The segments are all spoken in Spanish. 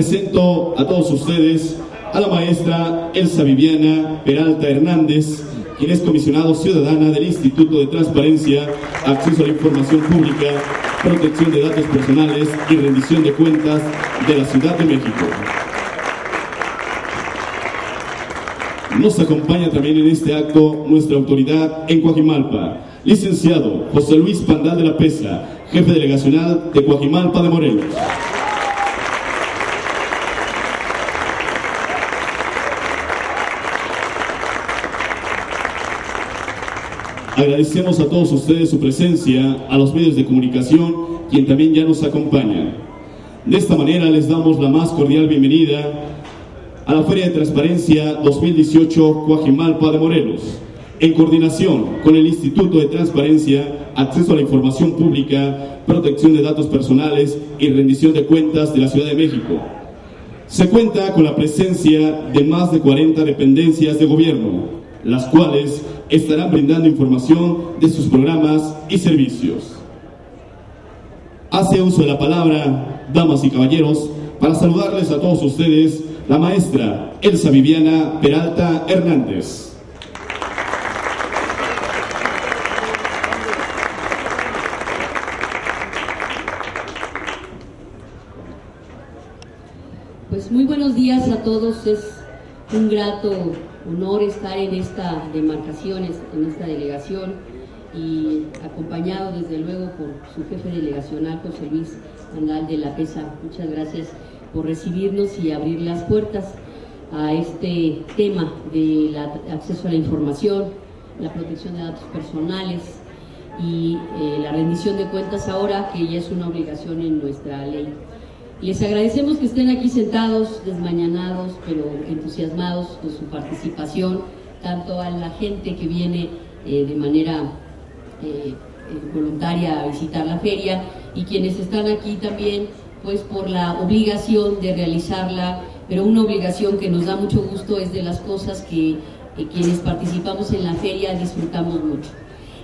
Presento a todos ustedes a la maestra Elsa Viviana Peralta Hernández, quien es comisionado ciudadana del Instituto de Transparencia, Acceso a la Información Pública, Protección de Datos Personales y Rendición de Cuentas de la Ciudad de México. Nos acompaña también en este acto nuestra autoridad en Coajimalpa, licenciado José Luis Pandal de la Pesa, jefe delegacional de Coajimalpa de Morelos. Agradecemos a todos ustedes su presencia, a los medios de comunicación, quien también ya nos acompaña. De esta manera les damos la más cordial bienvenida a la Feria de Transparencia 2018 Coajimalpa de Morelos, en coordinación con el Instituto de Transparencia, Acceso a la Información Pública, Protección de Datos Personales y Rendición de Cuentas de la Ciudad de México. Se cuenta con la presencia de más de 40 dependencias de gobierno, las cuales estarán brindando información de sus programas y servicios. Hace uso de la palabra, damas y caballeros, para saludarles a todos ustedes la maestra Elsa Viviana Peralta Hernández. Pues muy buenos días a todos, un grato honor estar en esta demarcación, en esta delegación y acompañado desde luego por su jefe delegacional José Luis Andal de la PESA. Muchas gracias por recibirnos y abrir las puertas a este tema del acceso a la información, la protección de datos personales y eh, la rendición de cuentas ahora que ya es una obligación en nuestra ley. Les agradecemos que estén aquí sentados, desmañanados, pero entusiasmados con su participación, tanto a la gente que viene eh, de manera eh, eh, voluntaria a visitar la feria y quienes están aquí también, pues por la obligación de realizarla, pero una obligación que nos da mucho gusto es de las cosas que quienes participamos en la feria disfrutamos mucho.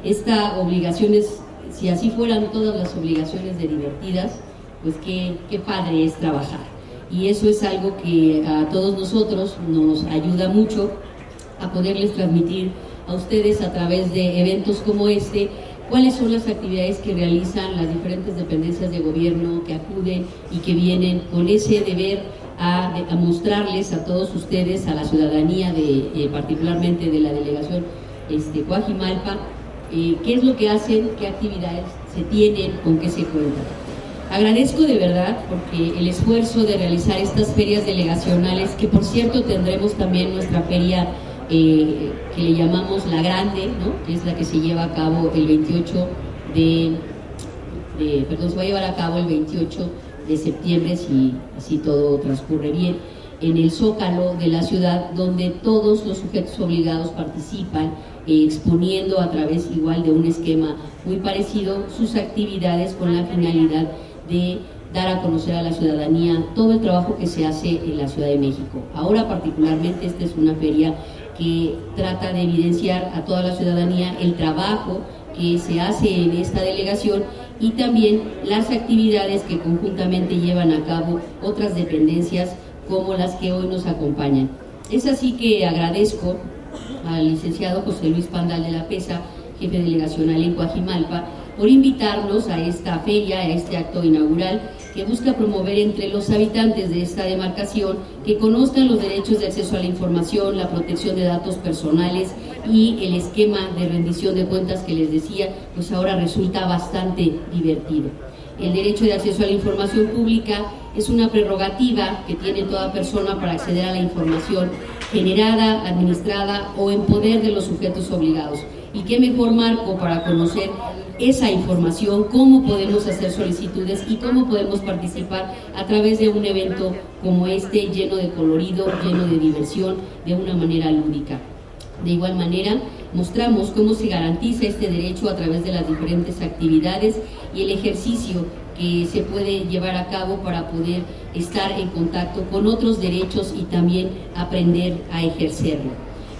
Esta obligación es, si así fueran todas las obligaciones de divertidas, pues qué, qué padre es trabajar. Y eso es algo que a todos nosotros nos ayuda mucho a poderles transmitir a ustedes a través de eventos como este cuáles son las actividades que realizan las diferentes dependencias de gobierno que acuden y que vienen con ese deber a, mostrarles a todos ustedes, a la ciudadanía, de, eh, particularmente de la delegación este, Guajimalpa, eh, qué es lo que hacen, qué actividades se tienen, con qué se cuentan. Agradezco de verdad porque el esfuerzo de realizar estas ferias delegacionales, que por cierto tendremos también nuestra feria eh, que le llamamos La Grande, ¿no? que es la que se lleva a cabo el 28 de, perdón, se va a llevar a cabo el 28 de septiembre, si así todo transcurre bien, en el Zócalo de la ciudad, donde todos los sujetos obligados participan, eh, exponiendo a través igual de un esquema muy parecido sus actividades con la finalidad de dar a conocer a la ciudadanía todo el trabajo que se hace en la Ciudad de México. Ahora particularmente esta es una feria que trata de evidenciar a toda la ciudadanía el trabajo que se hace en esta delegación y también las actividades que conjuntamente llevan a cabo otras dependencias como las que hoy nos acompañan. Es así que agradezco al licenciado José Luis Pandal de la PESA, jefe delegacional en Coajimalpa, por invitarnos a esta feria, a este acto inaugural que busca promover entre los habitantes de esta demarcación que conozcan los derechos de acceso a la información, la protección de datos personales y el esquema de rendición de cuentas que les decía, pues ahora resulta bastante divertido. El derecho de acceso a la información pública es una prerrogativa que tiene toda persona para acceder a la información generada, administrada o en poder de los sujetos obligados. Y qué mejor marco para conocer esa información, cómo podemos hacer solicitudes y cómo podemos participar a través de un evento como este, lleno de colorido, lleno de diversión, de una manera lúdica. De igual manera, mostramos cómo se garantiza este derecho a través de las diferentes actividades y el ejercicio que se puede llevar a cabo para poder estar en contacto con otros derechos y también aprender a ejercerlo.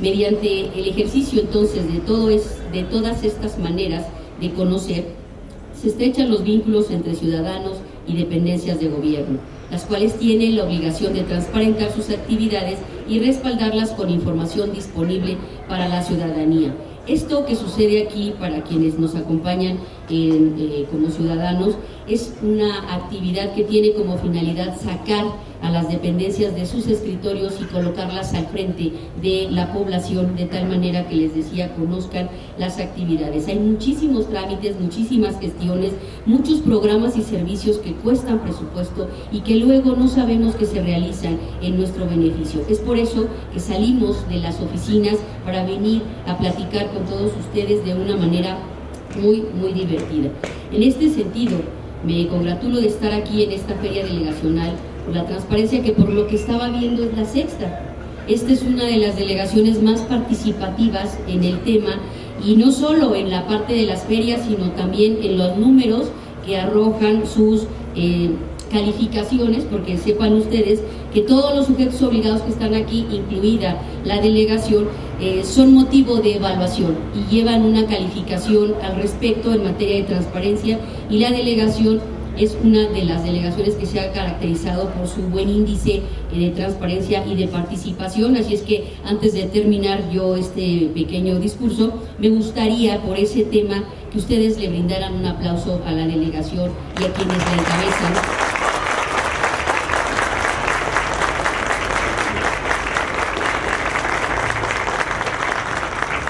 Mediante el ejercicio entonces de, todo es, de todas estas maneras de conocer, se estrechan los vínculos entre ciudadanos y dependencias de gobierno. las cuales tienen la obligación de transparentar sus actividades y respaldarlas con información disponible para la ciudadanía. Esto que sucede aquí, para quienes nos acompañan eh, como ciudadanos, es una actividad que tiene como finalidad sacar a las dependencias de sus escritorios y colocarlas al frente de la población de tal manera que les decía conozcan las actividades. Hay muchísimos trámites, muchísimas gestiones, muchos programas y servicios que cuestan presupuesto y que luego no sabemos que se realizan en nuestro beneficio. Es por eso que salimos de las oficinas para venir a platicar con todos ustedes de una manera muy, muy divertida. En este sentido, me congratulo de estar aquí en esta feria delegacional por la transparencia que por lo que estaba viendo es la sexta. Esta es una de las delegaciones más participativas en el tema y no solo en la parte de las ferias, sino también en los números que arrojan sus eh, calificaciones, porque sepan ustedes que todos los sujetos obligados que están aquí, incluida la delegación, eh, son motivo de evaluación y llevan una calificación al respecto en materia de transparencia y la delegación es una de las delegaciones que se ha caracterizado por su buen índice eh, de transparencia y de participación. Así es que antes de terminar yo este pequeño discurso, me gustaría por ese tema que ustedes le brindaran un aplauso a la delegación y a quienes la encabezan.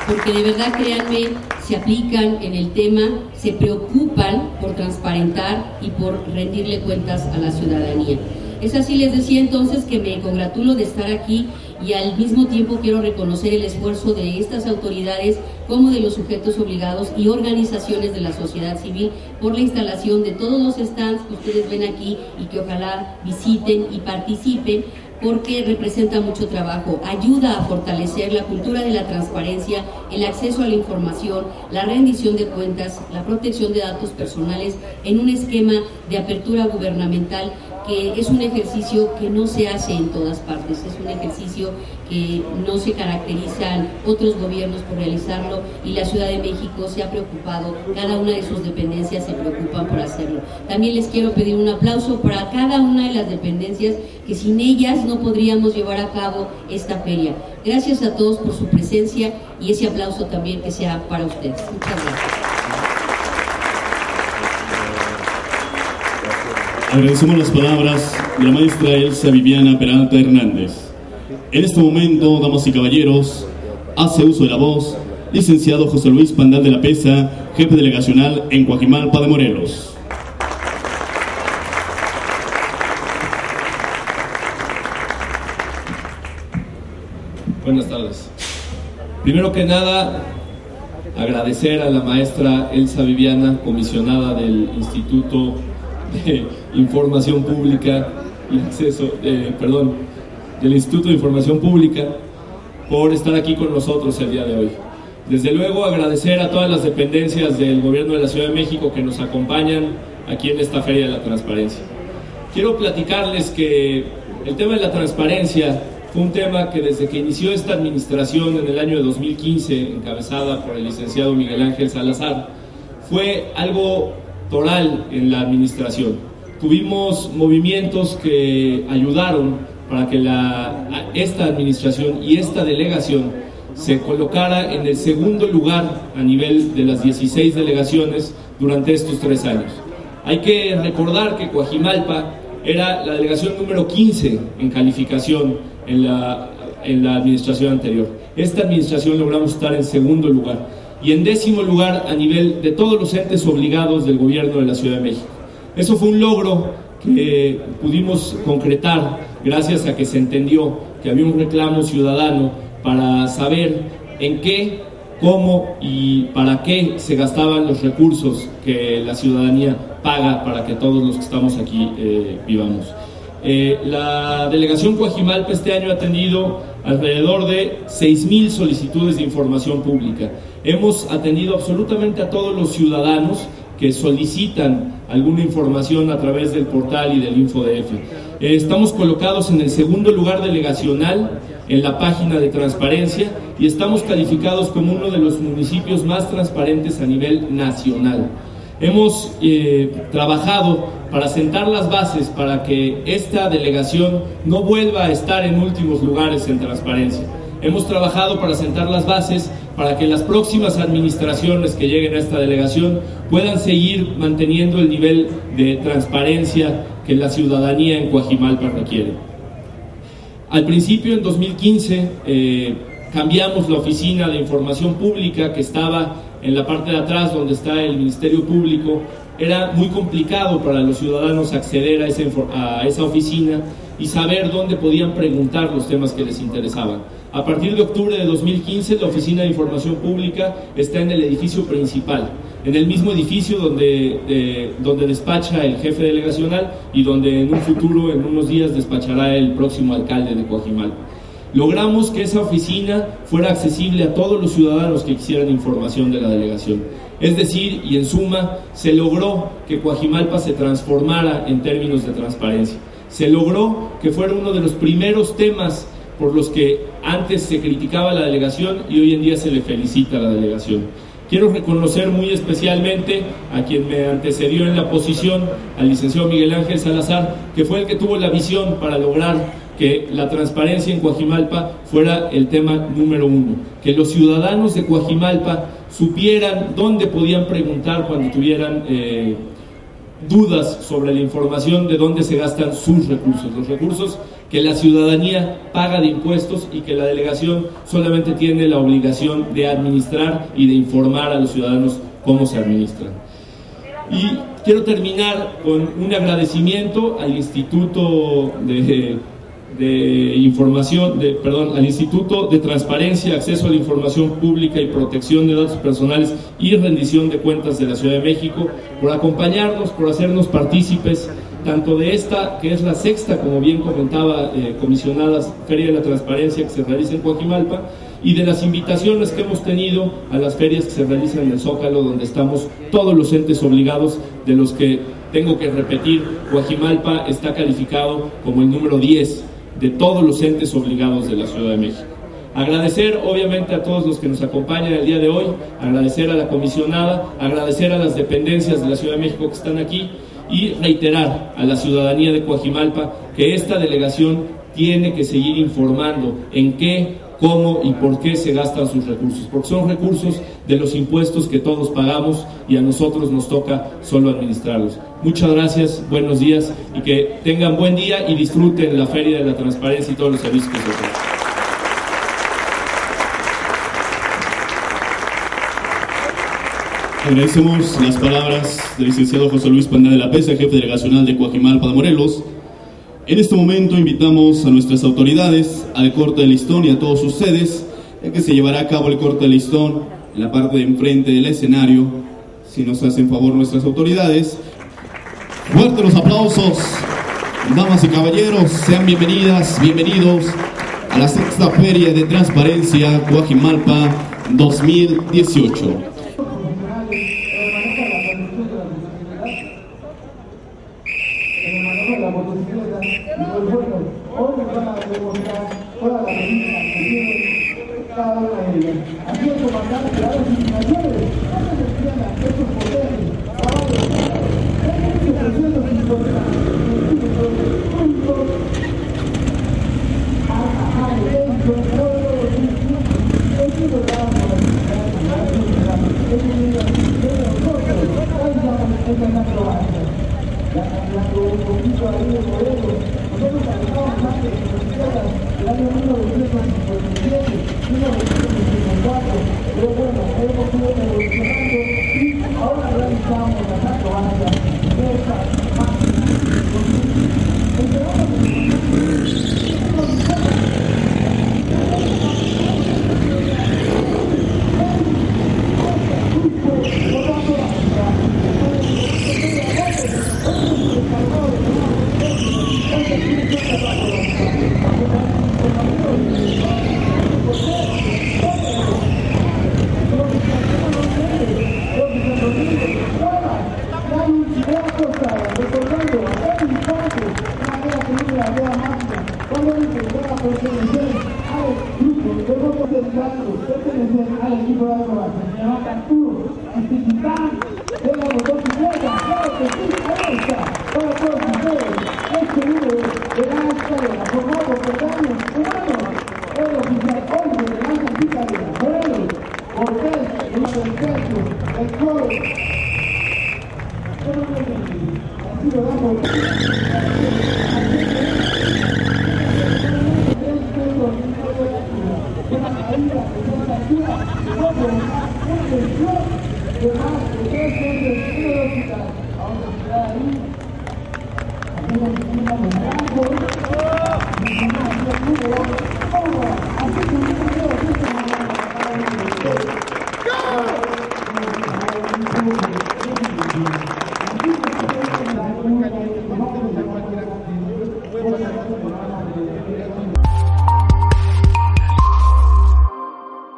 Porque de verdad créanme, se aplican en el tema, se preocupan por transparentar y por rendirle cuentas a la ciudadanía. Es así, les decía entonces que me congratulo de estar aquí y al mismo tiempo quiero reconocer el esfuerzo de estas autoridades como de los sujetos obligados y organizaciones de la sociedad civil por la instalación de todos los stands que ustedes ven aquí y que ojalá visiten y participen porque representa mucho trabajo, ayuda a fortalecer la cultura de la transparencia, el acceso a la información, la rendición de cuentas, la protección de datos personales en un esquema de apertura gubernamental que es un ejercicio que no se hace en todas partes, es un ejercicio que no se caracterizan otros gobiernos por realizarlo y la Ciudad de México se ha preocupado, cada una de sus dependencias se preocupan por hacerlo. También les quiero pedir un aplauso para cada una de las dependencias que sin ellas no podríamos llevar a cabo esta feria. Gracias a todos por su presencia y ese aplauso también que sea para ustedes. Muchas gracias. Agradecemos las palabras de la maestra Elsa Viviana Peralta Hernández. En este momento, damas y caballeros, hace uso de la voz licenciado José Luis Pandal de la Pesa, jefe delegacional en Coajimalpa de Morelos. Buenas tardes. Primero que nada, agradecer a la maestra Elsa Viviana, comisionada del Instituto de Información Pública y Acceso, eh, perdón, del Instituto de Información Pública, por estar aquí con nosotros el día de hoy. Desde luego agradecer a todas las dependencias del Gobierno de la Ciudad de México que nos acompañan aquí en esta Feria de la Transparencia. Quiero platicarles que el tema de la transparencia fue un tema que desde que inició esta administración en el año de 2015, encabezada por el licenciado Miguel Ángel Salazar, fue algo toral en la administración. Tuvimos movimientos que ayudaron para que esta administración y esta delegación se colocara en el segundo lugar a nivel de las 16 delegaciones durante estos tres años. Hay que recordar que Coajimalpa era la delegación número 15 en calificación en la, en la administración anterior. Esta administración logramos estar en segundo lugar y en décimo lugar a nivel de todos los entes obligados del gobierno de la Ciudad de México. Eso fue un logro que pudimos concretar gracias a que se entendió que había un reclamo ciudadano para saber en qué, cómo y para qué se gastaban los recursos que la ciudadanía paga para que todos los que estamos aquí eh, vivamos. Eh, la delegación Coajimalpa este año ha tenido alrededor de 6.000 solicitudes de información pública. Hemos atendido absolutamente a todos los ciudadanos que solicitan alguna información a través del portal y del InfoDF. Eh, estamos colocados en el segundo lugar delegacional en la página de transparencia y estamos calificados como uno de los municipios más transparentes a nivel nacional. Hemos eh, trabajado para sentar las bases para que esta delegación no vuelva a estar en últimos lugares en transparencia. Hemos trabajado para sentar las bases para que las próximas administraciones que lleguen a esta delegación puedan seguir manteniendo el nivel de transparencia que la ciudadanía en Coajimalpa requiere. Al principio, en 2015, eh, cambiamos la oficina de información pública que estaba en la parte de atrás donde está el Ministerio Público. Era muy complicado para los ciudadanos acceder a esa, a esa oficina y saber dónde podían preguntar los temas que les interesaban. A partir de octubre de 2015, la Oficina de Información Pública está en el edificio principal, en el mismo edificio donde, eh, donde despacha el jefe delegacional y donde en un futuro, en unos días, despachará el próximo alcalde de Coajimal. Logramos que esa oficina fuera accesible a todos los ciudadanos que quisieran información de la delegación. Es decir, y en suma, se logró que Coajimalpa se transformara en términos de transparencia. Se logró que fuera uno de los primeros temas por los que antes se criticaba la delegación y hoy en día se le felicita a la delegación. Quiero reconocer muy especialmente a quien me antecedió en la posición, al licenciado Miguel Ángel Salazar, que fue el que tuvo la visión para lograr que la transparencia en Coajimalpa fuera el tema número uno, que los ciudadanos de Coajimalpa supieran dónde podían preguntar cuando tuvieran eh, dudas sobre la información de dónde se gastan sus recursos, los recursos que la ciudadanía paga de impuestos y que la delegación solamente tiene la obligación de administrar y de informar a los ciudadanos cómo se administran. Y quiero terminar con un agradecimiento al Instituto de de información, de, perdón, al Instituto de Transparencia, Acceso a la Información Pública y Protección de Datos Personales y Rendición de Cuentas de la Ciudad de México, por acompañarnos, por hacernos partícipes tanto de esta, que es la sexta, como bien comentaba, eh, comisionadas Feria de la Transparencia que se realiza en Coajimalpa, y de las invitaciones que hemos tenido a las ferias que se realizan en el Zócalo, donde estamos todos los entes obligados, de los que tengo que repetir, Coajimalpa está calificado como el número 10 de todos los entes obligados de la Ciudad de México. Agradecer obviamente a todos los que nos acompañan el día de hoy, agradecer a la comisionada, agradecer a las dependencias de la Ciudad de México que están aquí y reiterar a la ciudadanía de Coajimalpa que esta delegación tiene que seguir informando en qué cómo y por qué se gastan sus recursos, porque son recursos de los impuestos que todos pagamos y a nosotros nos toca solo administrarlos. Muchas gracias, buenos días y que tengan buen día y disfruten la Feria de la Transparencia y todos los servicios que se. Agradecemos las palabras del licenciado José Luis Pandá de la Pesa, jefe delegacional de Coajimalpa de Morelos. En este momento invitamos a nuestras autoridades al corte de listón y a todos ustedes, ya que se llevará a cabo el corte de listón en la parte de enfrente del escenario, si nos hacen favor nuestras autoridades. Fuerte los aplausos, damas y caballeros, sean bienvenidas, bienvenidos a la sexta Feria de Transparencia Guajimalpa 2018. Pertenecen al equipo de acrobacia. Se llama Arturo, anticipar de la Thank you.